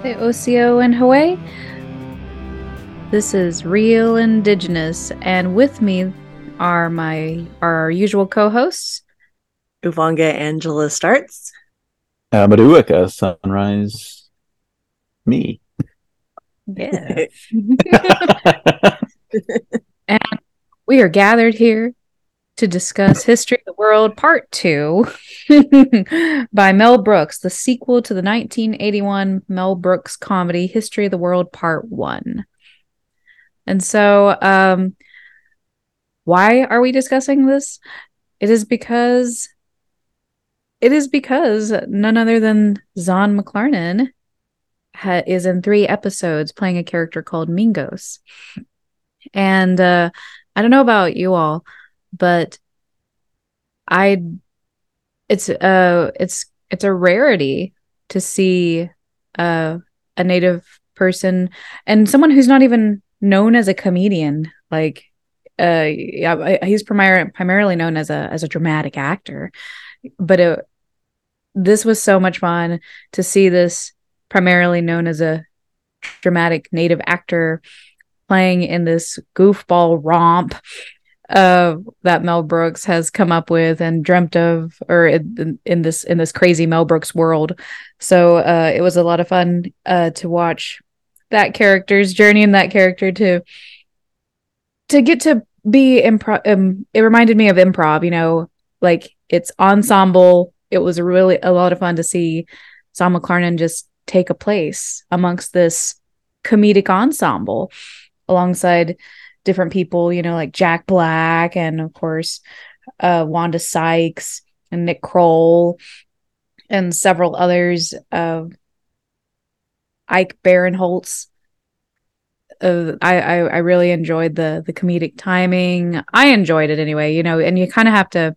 Hey, Ocio and Hawaii. This is Real Indigenous, and with me are my our usual co-hosts. Uvanga Angela starts. Amaduika, Sunrise, me. Yeah. and we are gathered here to discuss History of the World Part 2 by Mel Brooks, the sequel to the 1981 Mel Brooks comedy History of the World Part 1. And so, um, why are we discussing this? It is because it is because none other than Zahn McClarnon ha- is in three episodes playing a character called Mingos. And uh, I don't know about you all, but I it's uh it's it's a rarity to see uh, a native person and someone who's not even known as a comedian like uh yeah he's primar- primarily known as a as a dramatic actor but it, this was so much fun to see this primarily known as a dramatic native actor playing in this goofball romp uh, that Mel Brooks has come up with and dreamt of, or in, in this in this crazy Mel Brooks world. So uh, it was a lot of fun uh, to watch that character's journey and that character to to get to be improv. Um, it reminded me of improv. You know, like it's ensemble. It was really a lot of fun to see Zahn McClarnon just take a place amongst this comedic ensemble alongside different people, you know, like Jack Black and of course uh, Wanda Sykes and Nick Kroll and several others. Uh, Ike Barinholtz. Uh, I, I I really enjoyed the the comedic timing. I enjoyed it anyway, you know, and you kind of have to,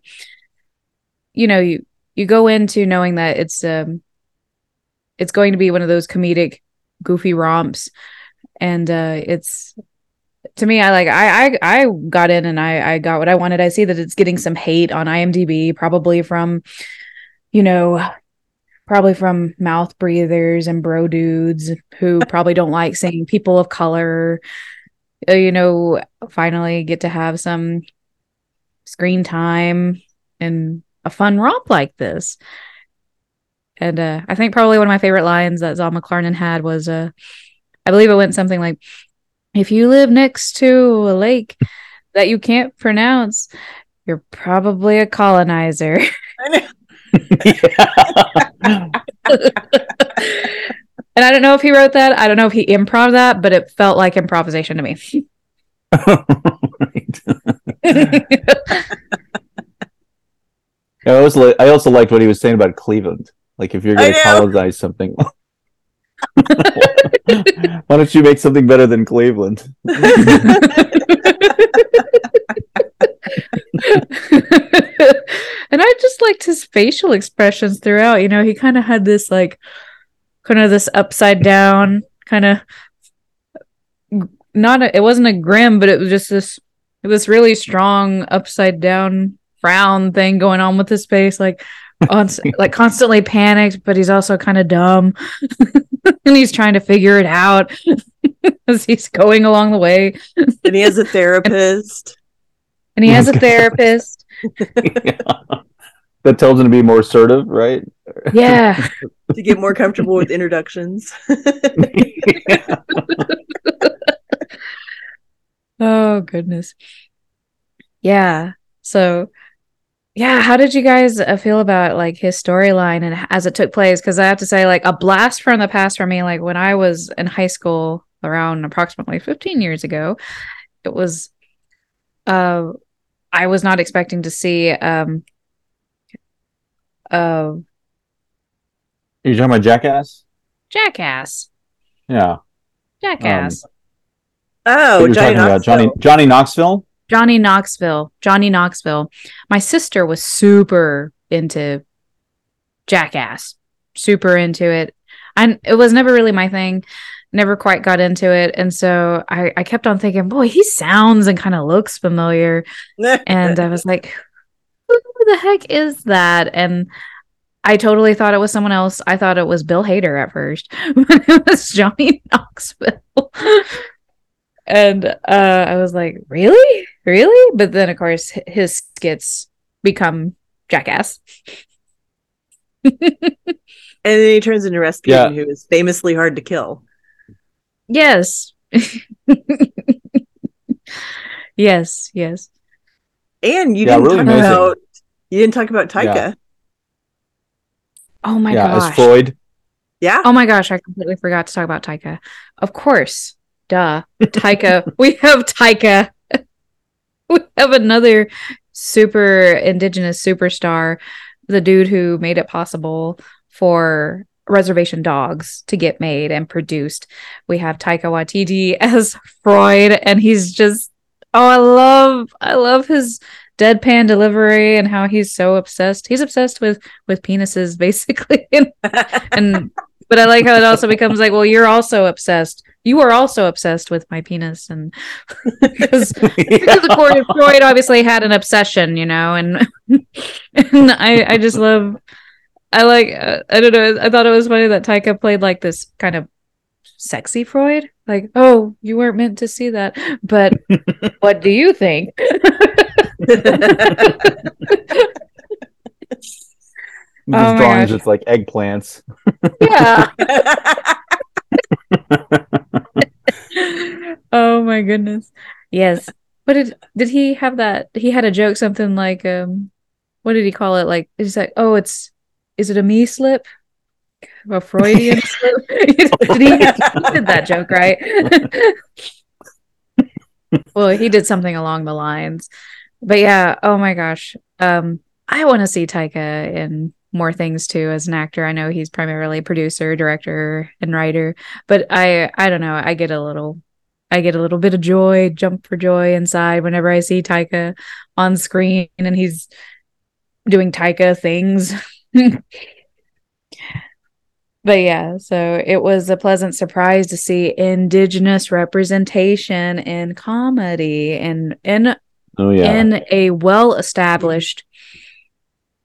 you know, you you go into knowing that it's um it's going to be one of those comedic goofy romps and uh it's to me, I like I I I got in and I I got what I wanted. I see that it's getting some hate on IMDb, probably from, you know, probably from mouth breathers and bro dudes who probably don't like seeing people of color, uh, you know, finally get to have some screen time and a fun romp like this. And uh, I think probably one of my favorite lines that Zahn McClarnon had was, uh, I believe it went something like, if you live next to a lake that you can't pronounce, you're probably a colonizer. and I don't know if he wrote that. I don't know if he improv that, but it felt like improvisation to me. I also I also liked what he was saying about Cleveland. Like if you're going to colonize something, Why don't you make something better than Cleveland? and I just liked his facial expressions throughout. You know, he kind of had this like kind of this upside down kind of not a, it wasn't a grim, but it was just this this really strong upside down frown thing going on with his face like on, like constantly panicked, but he's also kind of dumb. and he's trying to figure it out as he's going along the way. and he has a therapist. And he has a therapist. That tells him to be more assertive, right? Yeah. to get more comfortable with introductions. oh goodness. Yeah. So yeah how did you guys uh, feel about like his storyline and as it took place because i have to say like a blast from the past for me like when i was in high school around approximately 15 years ago it was uh i was not expecting to see um uh Are you talking about Jackass? Jackass. Yeah. Jackass. Um, oh, Johnny Knoxville. Johnny Johnny Knoxville. Johnny Knoxville. Johnny Knoxville. My sister was super into Jackass, super into it. And it was never really my thing. Never quite got into it. And so I, I kept on thinking, boy, he sounds and kind of looks familiar. and I was like, who the heck is that? And I totally thought it was someone else. I thought it was Bill Hader at first, but it was Johnny Knoxville. And uh, I was like, really? Really? But then, of course, his skits become jackass. And then he turns into Rasputin, Yeah. who is famously hard to kill. yes. yes, yes. And you Yeah, didn't really talk amazing. about you didn't talk about Taika. Yeah. Oh my yeah, gosh. as Freud. Yeah. Oh my gosh, I completely forgot to talk about Taika. Of course. Duh. Taika. we have Taika. we have another super indigenous superstar, the dude who made it possible for reservation dogs to get made and produced. We have Taika Waititi as Freud and he's just oh I love I love his deadpan delivery and how he's so obsessed. He's obsessed with with penises basically and and but I like how it also becomes like, well, you're also obsessed. You are also obsessed with my penis, and because because of Freud obviously had an obsession, you know, and and I I just love. I like uh, I don't know. I thought it was funny that Taika played like this kind of sexy Freud. Like, oh, you weren't meant to see that, but what do you think? These Oh drawings, gosh. it's like eggplants. yeah. Oh my goodness. Yes. What did did he have that? He had a joke something like um what did he call it? Like he's like, "Oh, it's is it a me slip?" A Freudian slip. did he, he did that joke, right? well, he did something along the lines. But yeah, oh my gosh. Um I want to see Taika in more things too as an actor. I know he's primarily producer, director, and writer, but I I don't know, I get a little I get a little bit of joy, jump for joy inside whenever I see Taika on screen and he's doing Taika things. but yeah, so it was a pleasant surprise to see indigenous representation in comedy and in Oh yeah. in a well-established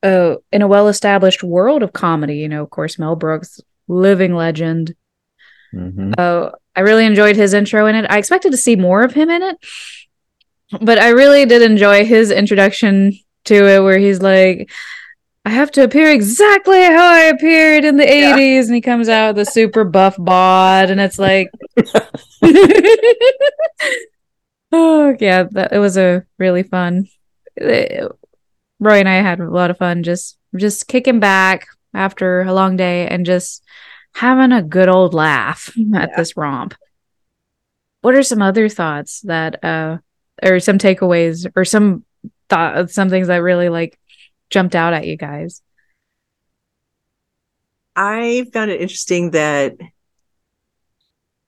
uh in a well-established world of comedy you know of course mel brooks living legend Mhm. uh i really enjoyed his intro in it i expected to see more of him in it but i really did enjoy his introduction to it where he's like I have to appear exactly how I appeared in the Yeah. 80s. And he comes out with a super buff bod, and it's like, oh, yeah, that, it was a really fun. Roy and I had a lot of fun just just kicking back after a long day and just having a good old laugh at Yeah. this romp. What are some other thoughts that uh or some takeaways or some thought some things that really like jumped out at you guys? I found it interesting that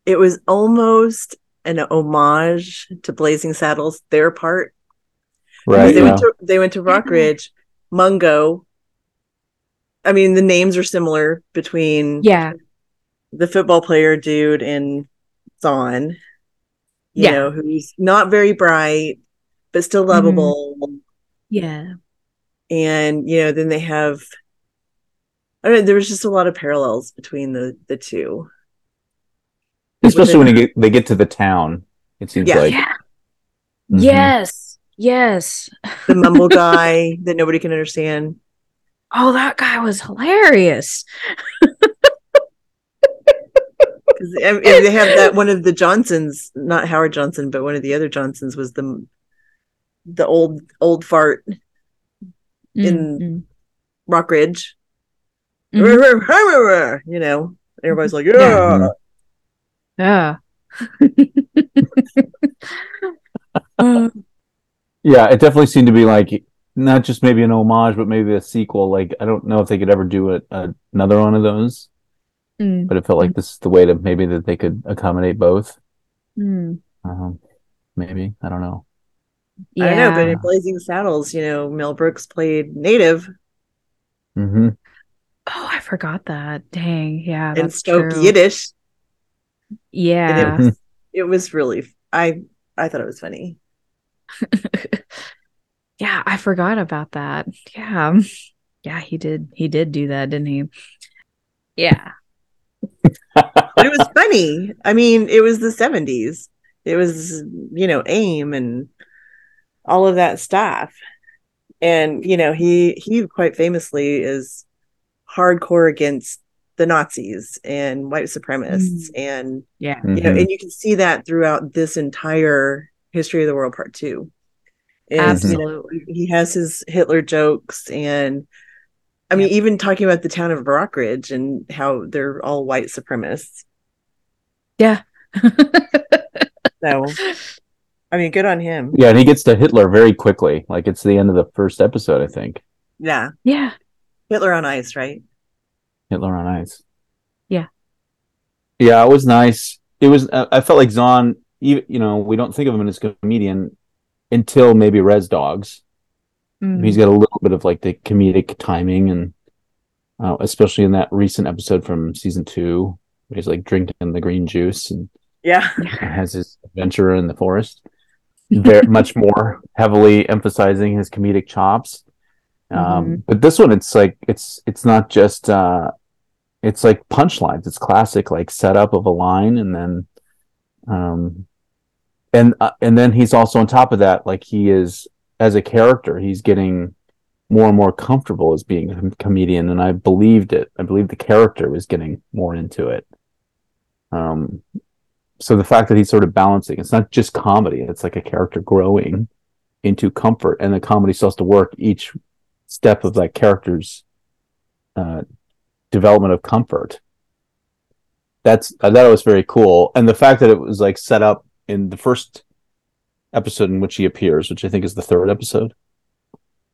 it was almost an homage to Blazing Saddles, their part. Right. they Yeah. went to they went to Rock Ridge, Mongo. I mean, the names are similar between Yeah. the football player dude and Zahn. You Yeah. know, who's not very bright, but still lovable. Yeah. And you know, then they have I don't know, there was just a lot of parallels between the the two. Especially when within- you get, they get to the town, it seems Yeah. like. yeah. Mhm. Yes. Yes. The mumble guy that nobody can understand. Oh, that guy was hilarious. I they have that one of the Johnsons, not Howard Johnson, but one of the other Johnsons was the the old old fart In- Mm, Rock Ridge. mm, You know, everybody's like, Yeah. yeah. Yeah. Uh, Yeah, it definitely seemed to be like not just maybe an homage, but maybe a sequel. Like I don't know if they could ever do a, a, another one of those, mm, but it felt like this is the way to maybe that they could accommodate both. mm. Um, maybe I don't know. I don't know, but in Blazing Saddles, you know, Mel Brooks played native hmm Oh, I forgot that. Dang. Yeah. and That's spoke true. Yiddish. Yeah. And it was, it was really, I I thought it was funny. yeah, I forgot about that. Yeah. yeah, he did. He did do that, didn't he? Yeah. But it was funny. I mean, it was the 70s. It was, you know, AIM and all of that stuff. And, you know, he he quite famously is hardcore against the Nazis and white supremacists and Yeah. you know, Mhm. and you can see that throughout this entire history of the world part two. And, mm-hmm. Absolutely. he has his Hitler jokes and I mean, even talking about the town of Rockridge and how they're all white supremacists. Yeah. So, I mean, good on him. Yeah, and he gets to Hitler very quickly. Like it's the end of the first episode, I think. Yeah. yeah. Hitler on ice, right? Hitler on Ice. Yeah. Yeah, it was nice. It was. I I felt like Zahn. You, you know, we don't think of him as a comedian until maybe Res Dogs. Mhm. He's got a little bit of like the comedic timing, and uh, especially in that recent episode from season two, where he's like drinking the green juice and Yeah. has his adventure in the forest. Very much more heavily emphasizing his comedic chops. Um, But this one, it's like it's it's not just uh, it's like punchlines. It's classic like setup of a line, and then um, and uh, and then he's also on top of that, like he is as a character, he's getting more and more comfortable as being a comedian, and I believed it. I believe the character was getting more into it. Um, so the fact that he's sort of balancing, it's not just comedy; it's like a character growing into comfort, and the comedy has to work each step of that character's uh, development of comfort. That's I thought it was very cool, and the fact that it was like set up in the first episode in which he appears, which I think is the third episode,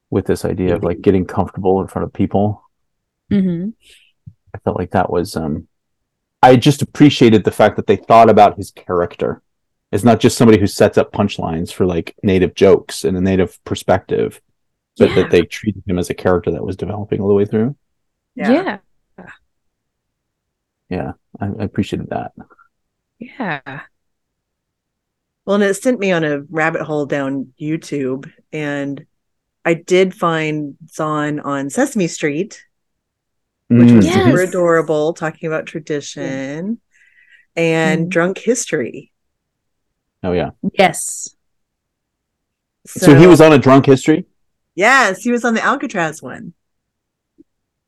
with this idea of like getting comfortable in front of people. Mhm. I felt like that was um I just appreciated the fact that they thought about his character. It's not just somebody who sets up punchlines for like native jokes and a native perspective, but Yeah. that they treated him as a character that was developing all the way through. Yeah. Yeah, I, I appreciated that. Yeah. Well, and it sent me on a rabbit hole down YouTube, and I did find Zahn on Sesame Street, which was Mm. Yes. super adorable, talking about tradition and Mhm. drunk history. Oh yeah. Yes. So, he was on a drunk history. yes, he was on the Alcatraz one.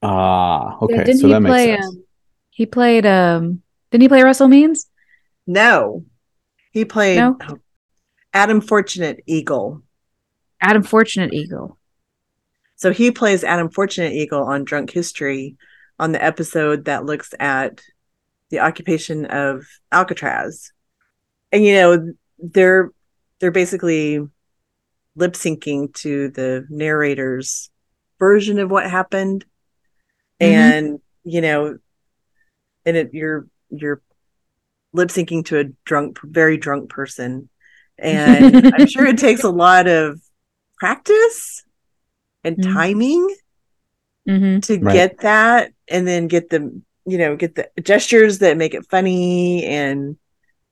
Ah, okay. Yeah, didn't so he that makes play? sense. Um, he played. Um, didn't he play Russell Means? No, he played No? Adam Fortunate Eagle. Adam Fortunate Eagle. So he plays Adam Fortunate Eagle on Drunk History on the episode that looks at the occupation of Alcatraz. And you know, they're they're basically lip syncing to the narrator's version of what happened. Mhm. And you know, and it you're you're lip syncing to a drunk very drunk person. And I'm sure it takes a lot of practice and Mhm. timing Mm-hmm. to Right. get that and then get the you know get the gestures that make it funny and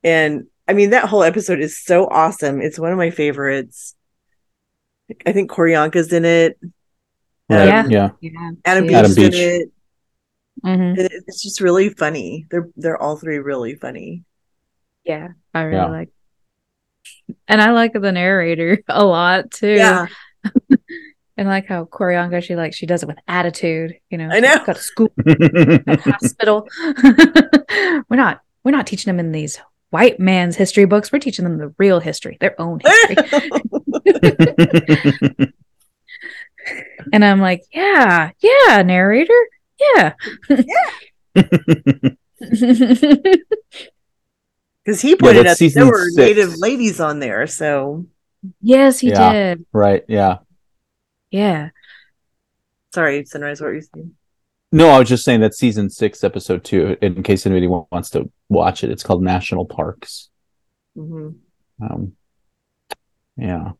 and i mean that whole episode is so awesome it's one of my favorites i think Koryanka's in it Right. Yeah. Yeah. Yeah. adam beach Adam in Beach. it Mm-hmm. It- it's just really funny they're they're all three really funny Yeah. I really Yeah. like. And I like the narrator a lot too. yeah And I like how Koryanka, she like she does it with attitude. You know, I know. Got a school, a hospital. we're not we're not teaching them in these white man's history books. We're teaching them the real history, their own history. and I'm like, yeah, yeah, narrator, yeah. Yeah. Because he pointed that's out that season there were six. native ladies on there so yes, he Yeah. did. right. Yeah. Yeah. sorry sunrise what were you saying No, I was just saying that season six, episode two. In case anybody wants to watch it, it's called National Parks. hmm Um, yeah,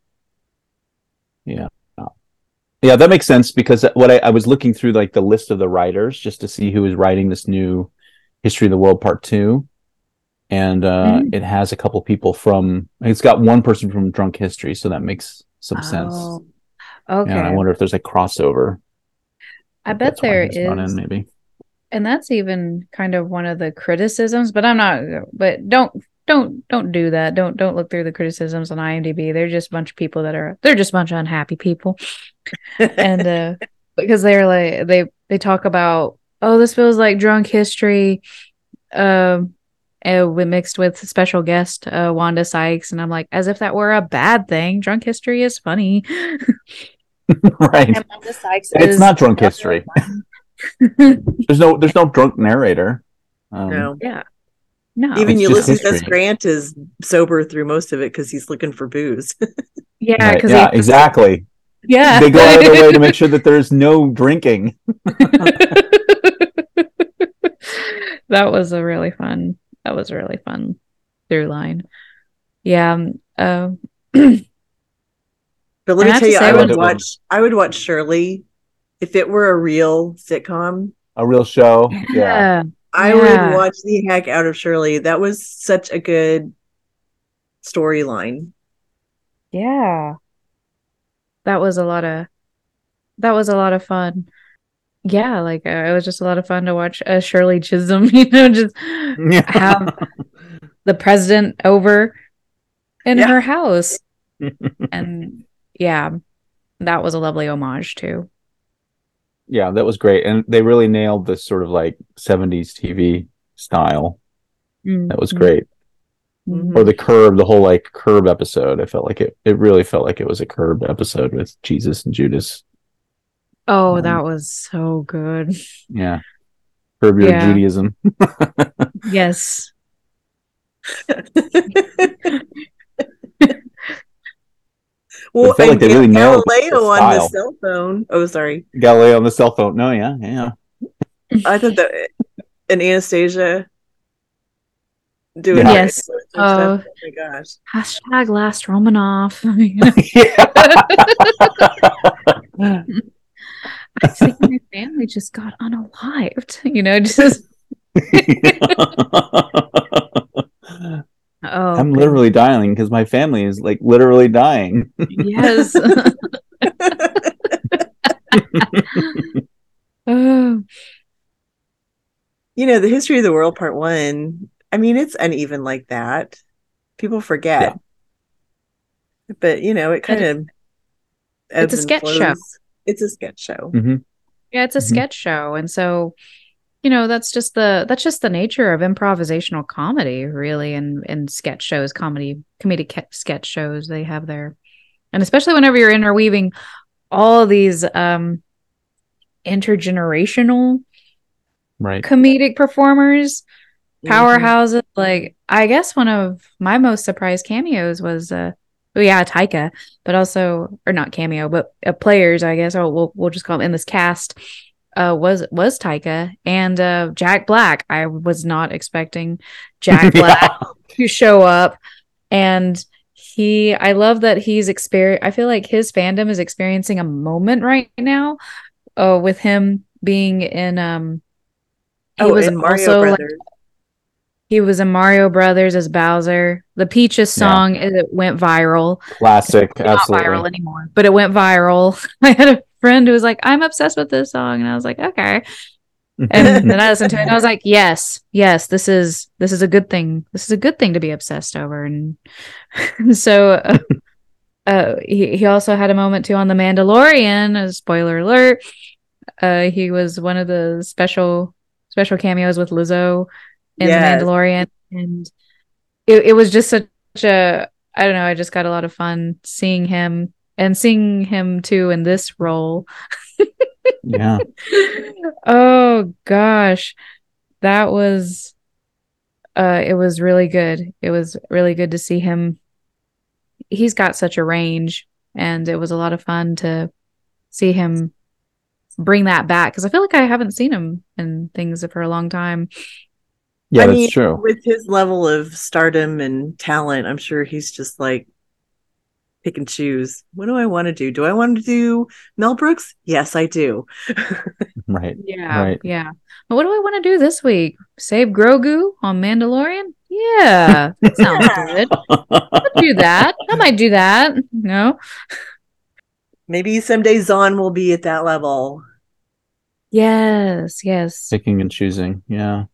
yeah, yeah. That makes sense because what I, I was looking through like the list of the writers just to see who was writing this new History of the World Part Two, and uh, Mm. it has a couple people from. It's got one person from Drunk History, so that makes some sense. Oh, okay. And I wonder if there's a crossover. I bet there is. why there he's running, is, maybe. and that's even kind of one of the criticisms. But I'm not. But don't don't don't do that. Don't don't look through the criticisms on IMDb. They're just a bunch of people that are they're just a bunch of unhappy people, and uh because they're like they they talk about oh this feels like drunk history, um. Uh, we mixed with special guest uh, Wanda Sykes, and I'm like, as if that were a bad thing. Drunk history is funny. right. And Wanda Sykes It's is not drunk history. There's no there's no drunk narrator. Um, no. yeah. No. Even It's Ulysses S. Grant is sober through most of it because he's looking for booze. yeah, right, because yeah, exactly. yeah. They go out of their way to make sure that there's no drinking. that was a really fun. That was a really fun through line. Yeah. um, Uh, But let I me tell you, I would when- watch. I would watch Shirley if it were a real sitcom. A real show. Yeah. yeah. I Yeah. would watch the heck out of Shirley. That was such a good storyline. Yeah. That was a lot of that was a lot of fun. Yeah, like uh, it was just a lot of fun to watch uh, Shirley Chisholm, you know, just have the president over in Yeah. her house. And yeah, that was a lovely homage too. Yeah, that was great. And they really nailed this sort of like 70s TV style. That was great. Mhm. Or the curb, the whole like curb episode. I felt like it it really felt like it was a curb episode with Jesus and Judas. Oh, Um, that was so good. Yeah. Curb your Yeah. Judaism. Yes. well, I feel like they really Gal- nailed the Galileo on the cell phone. Oh, sorry. Galileo on the cell phone. No, yeah, yeah. I thought that and Anastasia doing Yeah. Yes. Oh. oh my gosh. Hashtag last Romanoff. yeah. I think my family just got unalived. You know, just oh I'm literally dying because my family is like literally dying. yes. oh, you know, the history of the world part one, I mean, it's uneven like that. People forget. But you know, it kind of It's a sketch show. It's a sketch show. Mhm. yeah, it's a Mhm. sketch show, and so you know that's just the that's just the nature of improvisational comedy, really, and and sketch shows, comedy, comedic sketch shows. They have their, and especially whenever you're interweaving all these um intergenerational Right. comedic performers Mhm. powerhouses like i guess one of my most surprised cameos was uh oh yeah taika but also or not cameo but uh, players i guess or we'll, we'll just call them in this cast uh was was taika and uh jack black i was not expecting jack black Yeah. to show up and he i love that he's exper i feel like his fandom is experiencing a moment right now uh with him being in um he Oh, was and Mario also like, Brothers. he was in Mario Brothers as Bowser. The Peaches Yeah. song it went viral. Classic. It's not Absolutely. viral anymore, but it went viral. I had a friend who was like, "I'm obsessed with this song," and I was like, "Okay." And then I listened to it, and I was like, "Yes, yes, this is this is a good thing. This is a good thing to be obsessed over." And so, uh, uh, he he also had a moment too on the Mandalorian. A spoiler alert. Uh, he was one of the special special cameos with Lizzo in Yes. the Mandalorian, and it, it was just such a I don't know. I just got a lot of fun seeing him and seeing him too in this role. yeah. oh gosh, that was uh, it was really good. It was really good to see him. He's got such a range, and it was a lot of fun to see him bring that back because I feel like I haven't seen him in things for a long time. Yeah, I that's mean, true. With his level of stardom and talent, I'm sure he's just like pick and choose. What do I want to do? Do I want to do Mel Brooks? Yes, I do. Right. Yeah, Right. yeah. But what do I want to do this week? Save Grogu on Mandalorian? Yeah, that sounds good. I'll do that. I might do that. No, Maybe someday Zahn will be at that level. Yes, yes. Picking and choosing. Yeah.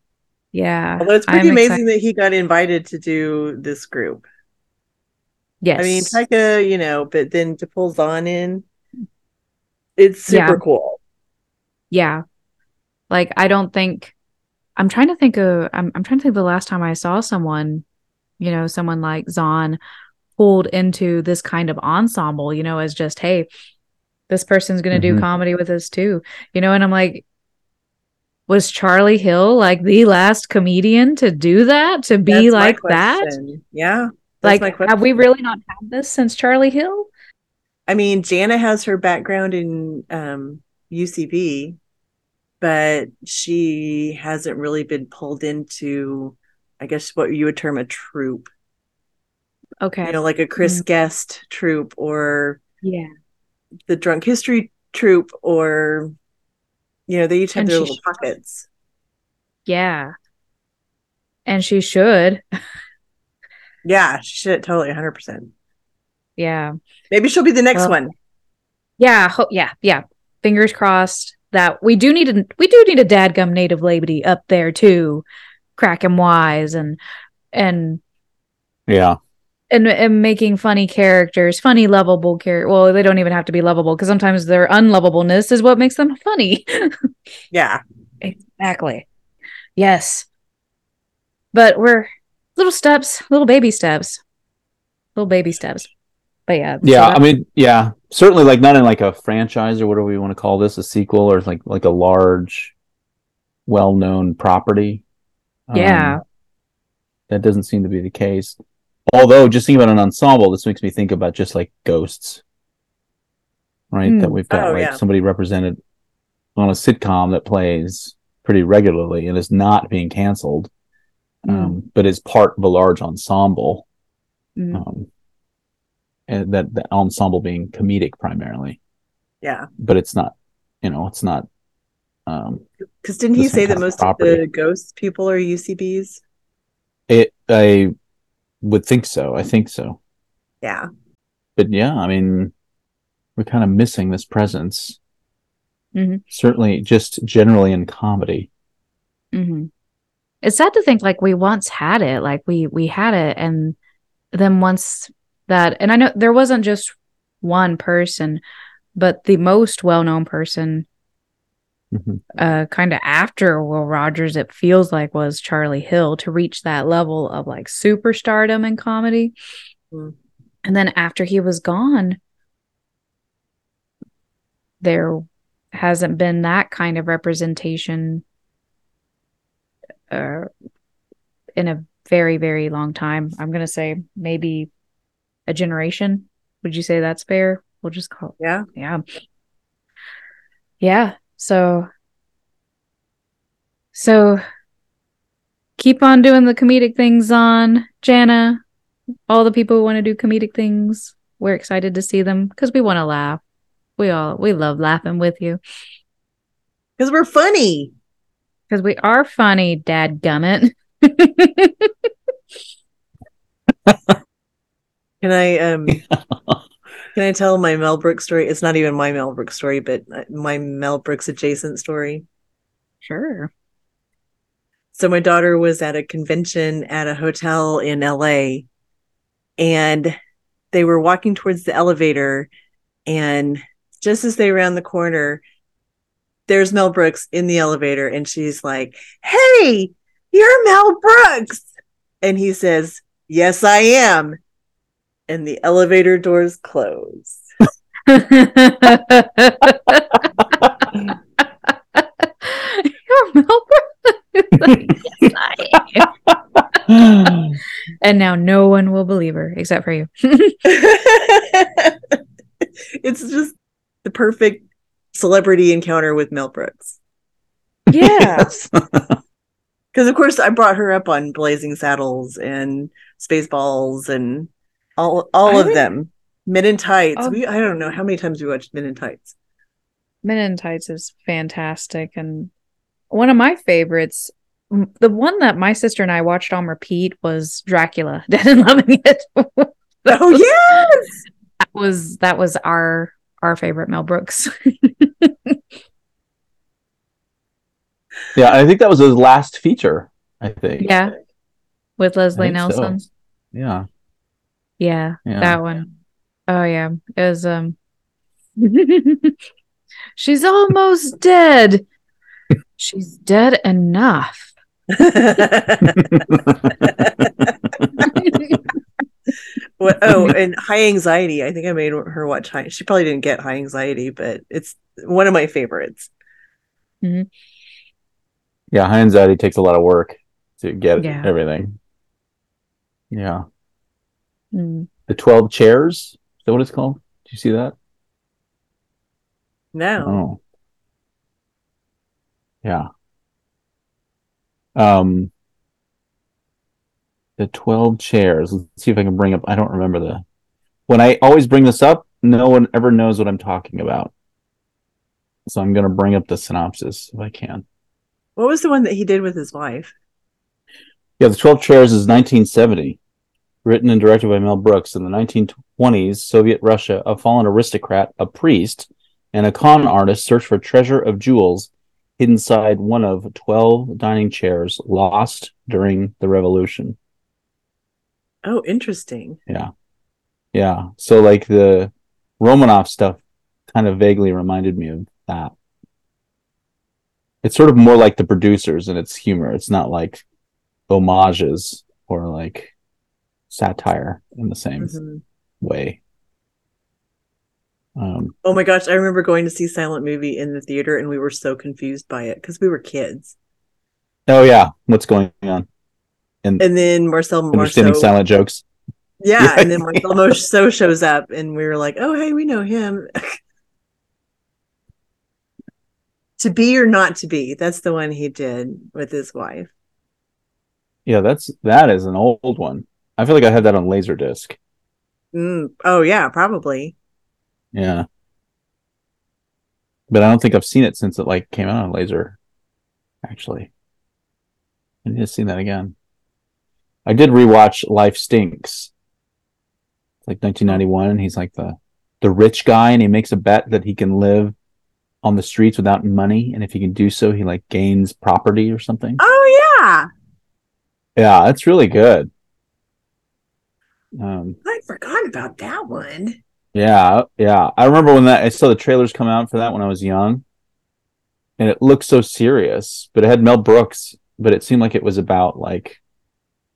Yeah. Although it's pretty I'm amazing excited- that he got invited to do this group. Yes. I mean, Taika, you know, but then to pull Zahn in, it's super Yeah. cool. yeah. Like I don't think I'm trying to think of I'm I'm trying to think the last time I saw someone, you know, someone like Zahn pulled into this kind of ensemble, you know, as just, hey, this person's gonna do Mhm. comedy with us too. You know, and I'm like, was Charlie Hill like the last comedian to do that? To be That's like that? Yeah. That's Like, have we really not had this since Charlie Hill? I mean, Jana has her background in um, UCB, but she hasn't really been pulled into, I guess, what you would term a troupe. Okay. You know, like a Chris Mm. Guest troupe or yeah. the Drunk History troupe, or you know, they each have And their little should. pockets. Yeah. And she should. Yeah, she should totally 100%. Yeah. Maybe she'll be the next Well, one. Yeah. Ho- yeah. Yeah. Fingers crossed that we do need a we do need a dadgum native lady up there too, cracking wise and and Yeah. and and making funny characters, funny lovable character. Well, they don't even have to be lovable because sometimes their unlovableness is what makes them funny. Yeah. exactly. Yes. But we're little steps, little baby steps, little baby steps. But yeah. Yeah. that- I mean, yeah. Certainly like not in like a franchise or whatever we want to call this, a sequel or like like a large well known property. Yeah. Um, that doesn't seem to be the case. Although just thinking about an ensemble, this makes me think about just like ghosts. Right? That Hmm. we've got Oh, like yeah. somebody represented on a sitcom that plays pretty regularly and is not being canceled. Mm. Um, but is part of a large ensemble. Mm. Um, and that that ensemble being comedic primarily, Yeah. but it's not, you know, it's not. Um, Because didn't he say that kind of most of the ghost people are UCBs? it. I would think so. I think so. Yeah. But yeah, I mean, we're kind of missing this presence. Mhm. Certainly, just generally in comedy. hmm It's sad to think like we once had it, like we we had it, and then once that, and I know there wasn't just one person, but the most well known person, Mhm. uh, kind of after Will Rogers, it feels like was Charlie Hill to reach that level of like superstardom in comedy, Mm. and then after he was gone, there hasn't been that kind of representation uh, in a very very long time. I'm going to say maybe a generation. Would you say that's fair? We'll just call Yeah. yeah. Yeah so so keep on doing the comedic things on jana all the people who want to do comedic things. We're excited to see them because we want to laugh. We all we love laughing with you. Because we're funny. Because we are funny dad gummit Can I um can I tell my Mel Brooks story? It's not even my Mel Brooks story, but uh, my Mel Brooks adjacent story. sure So my daughter was at a convention at a hotel in LA and they were walking towards the elevator and just as they round the corner there's Mel Brooks in the elevator and she's like, "Hey, you're Mel Brooks." And he says, "Yes, I am." And the elevator doors close. You're Mel Brooks. Yes, I am. and now no one will believe her except for you. it's just the perfect celebrity encounter with Mel Brooks. yeah. Because of course I brought her up on Blazing Saddles and Spaceballs and all all I of think- them. Men in Tights. Oh. We I don't know how many times we watched Men in Tights. Men in Tights is fantastic. And one of my favorites, the one that my sister and I watched on repeat was Dracula, Dead and Loving It. Oh was, yes. that was that was our our favorite Mel Brooks. Yeah, I think that was his last feature. I think. Yeah. With Leslie think so. Nelson. Yeah. Yeah, Yeah. that one. Oh yeah. It was um She's almost dead. She's dead enough. What, oh, and high anxiety. I think I made her watch high. She probably didn't get high anxiety, but it's one of my favorites. Yeah, high anxiety takes a lot of work to get Yeah. everything. Yeah. Mm. The 12 chairs. Is that what it's called? Do you see that? No. Oh. Yeah. Um the 12 chairs. Let's see if I can bring up I don't remember the when I always bring this up, no one ever knows what I'm talking about. So I'm gonna bring up the synopsis if I can. What was the one that he did with his wife? Yeah, The 12 Chairs is 1970, written and directed by Mel Brooks. In the 1920s, Soviet Russia, a fallen aristocrat, a priest, and a con artist search for treasure of jewels hidden inside one of 12 dining chairs lost during the revolution. Oh, interesting. Yeah, Yeah. so like the Romanov stuff kind of vaguely reminded me of that. It's sort of more like the producers and its humor. It's not like homages or like satire in the same Mhm. way. Um, Oh my gosh, I remember going to see Silent Movie in the theater and we were so confused by it because we were kids. oh yeah, what's going on? And And then Marcel understanding Marceau, silent jokes. yeah, Yeah. and then Marcel Marceau shows up and we were like, "Oh, hey, we know him." to be or not to be, that's the one he did with his wife. Yeah, that's that is an old one. I feel like I had that on Laserdisc. Mm. Oh yeah, probably. Yeah. But I don't think I've seen it since it like came out on laser. Actually. I need to see that again. I did rewatch Life Stinks. It's like 1991 and he's like the the rich guy and he makes a bet that he can live on the streets without money and if he can do so he like gains property or something. Oh yeah, Yeah, it's really good. Um I forgot about that one. Yeah, yeah. I remember when that I saw the trailers come out for that when I was young. And it looked so serious, but it had Mel Brooks, but it seemed like it was about like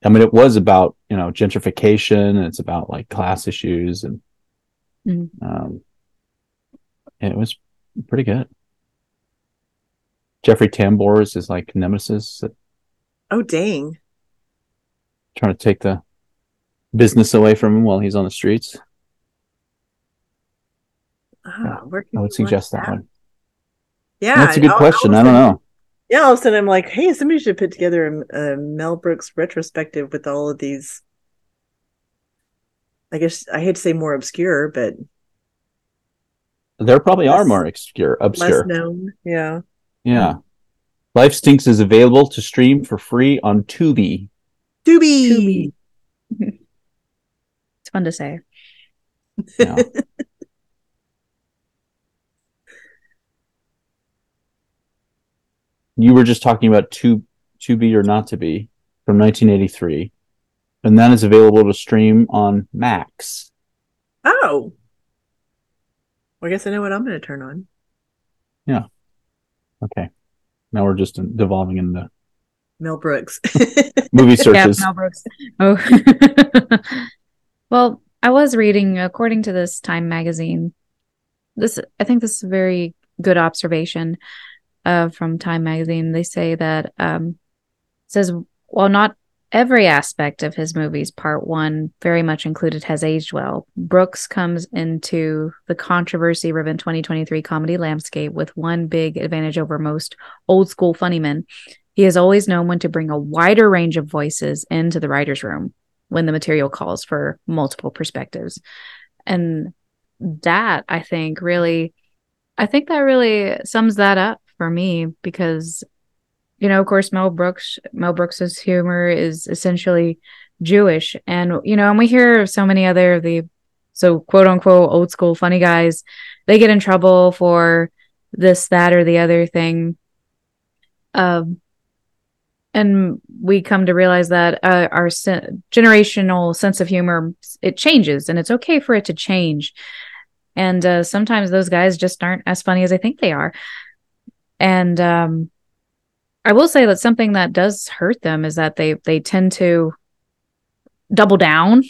I mean it was about, you know, gentrification and it's about like class issues and Mhm. um it was pretty good. Jeffrey Tambor is his like nemesis that- Oh dang. trying to take the business away from him while he's on the streets. Ah, where can I would suggest that one. Yeah, That's a good all- all question. I a I don't know. Yeah, all of a sudden I'm like, hey, somebody should put together a, a Mel Brooks retrospective with all of these. I guess I hate to say more obscure, but There probably are more obscure obscure. less known. Yeah. Yeah. Life Stinks is available to stream for free on Tubi. Tubi. It's fun to say. Yeah. you were just talking about to to be or not to be from 1983, and that is available to stream on Max. Oh. Well, I guess I know what I'm going to turn on. Yeah. Okay, now we're just devolving into Mel Brooks. movie searches. Yeah, Mel Brooks. Oh. well, I was reading, according to this Time magazine, this I think this is a very good observation uh, from Time magazine. They say that um, says while not every aspect of his movies, part one very much included, has aged well. Brooks comes into the controversy riven 2023 comedy landscape with one big advantage over most old school funny men. He has always known when to bring a wider range of voices into the writer's room when the material calls for multiple perspectives. And that I think really, I think that really sums that up for me because, you know, of course, Mel Brooks, Mel Brooks's humor is essentially Jewish. And, you know, and we hear of so many other of the so quote unquote old school funny guys, they get in trouble for this, that, or the other thing Um, and we come to realize that uh, our generational sense of humor it changes, and it's okay for it to change. And uh, sometimes those guys just aren't as funny as I think they are. And um, I will say that something that does hurt them is that they they tend to double down.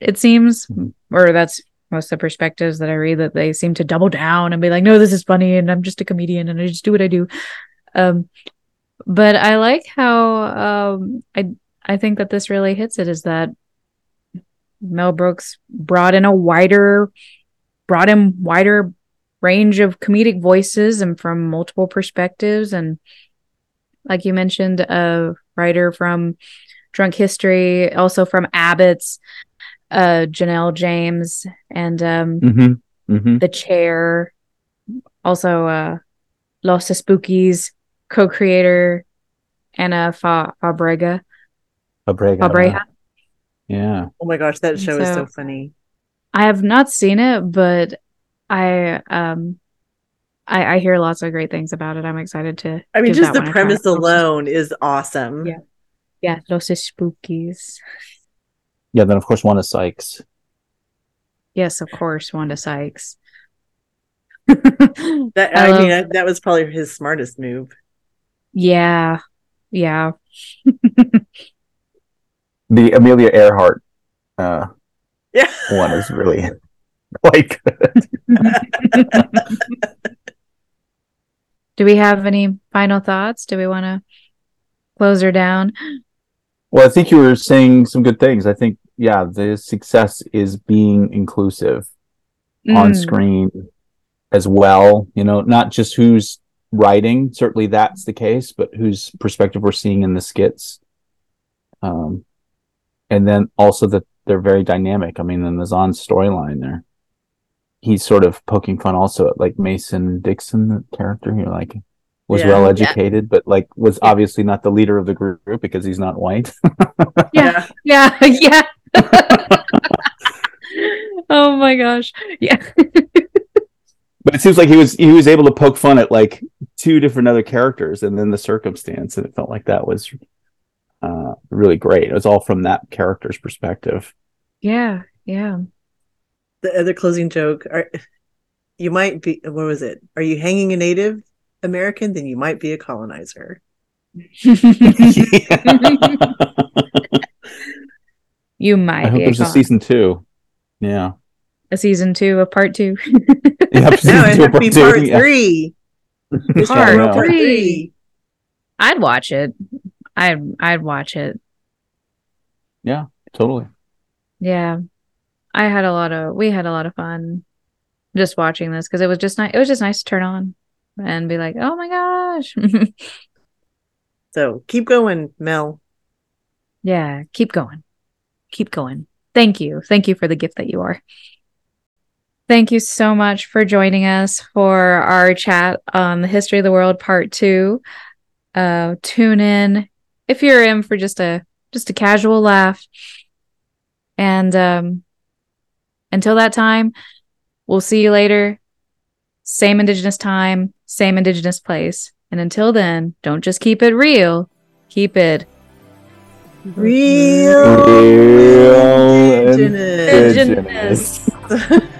It seems, Mhm. or that's most of the perspectives that I read that they seem to double down and be like, "No, this is funny, and I'm just a comedian, and I just do what I do." Um, but I like how um, I I think that this really hits it is that Mel Brooks brought in a wider brought in wider range of comedic voices and from multiple perspectives and like you mentioned a writer from drunk history also from abbott's uh janelle james and um Mm-hmm. Mm-hmm. the chair also uh Los Espookys co-creator Ana Fa- fabrega Fabregat. fabreja Yeah. Oh my gosh, that show is So- so funny. I have not seen it, but I um I, I hear lots of great things about it. I'm excited to. I mean, just the one a try. premise alone is awesome. Yeah. Yeah, Los Espookys. Yeah. Then of course Wanda Sykes. Yes, of course, Wanda Sykes. That I I, mean, that, that was probably his smartest move. yeah, yeah. The Amelia Earhart uh, Yeah. one is really quite good. Do we have any final thoughts? Do we want to close her down? Well, I think you were saying some good things. I think, yeah, the success is being inclusive on Mm, screen as well. You know, not just who's writing, certainly that's the case, but whose perspective we're seeing in the skits. Um, and then also that they're very dynamic. I mean, in the Zahn storyline there, he's sort of poking fun also at like Mason Dixon, the character, you know, like was Yeah. well educated, but like was obviously not the leader of the group because he's not white. Yeah. Yeah, yeah. oh my gosh. Yeah. but it seems like he was he was able to poke fun at like two different other characters and then the circumstance and it felt like that was uh really great it was all from that character's perspective Yeah, yeah. The other closing joke are you might be what was it? Are you hanging a native American? Then you might be a colonizer. you might i hope be a, there's a con- season two yeah a season two, a part two. yeah No, it two, has to be part yeah. three. Fish Part three. three. I'd watch it. I'd I'd watch it. Yeah totally Yeah. I had a lot of we had a lot of fun just watching this because it was just nice it was just nice to turn on and be like, "Oh my gosh." So keep going, Mel. yeah, keep going. Keep going. Thank you. Thank you for the gift that you are. Thank you so much for joining us for our chat on the history of the world part 2. Uh tune in if you're in for just a just a casual laugh. And um until that time, we'll see you later. Same indigenous time, same indigenous place. And until then, don't just keep it real, keep it Real, Real indigenous. indigenous.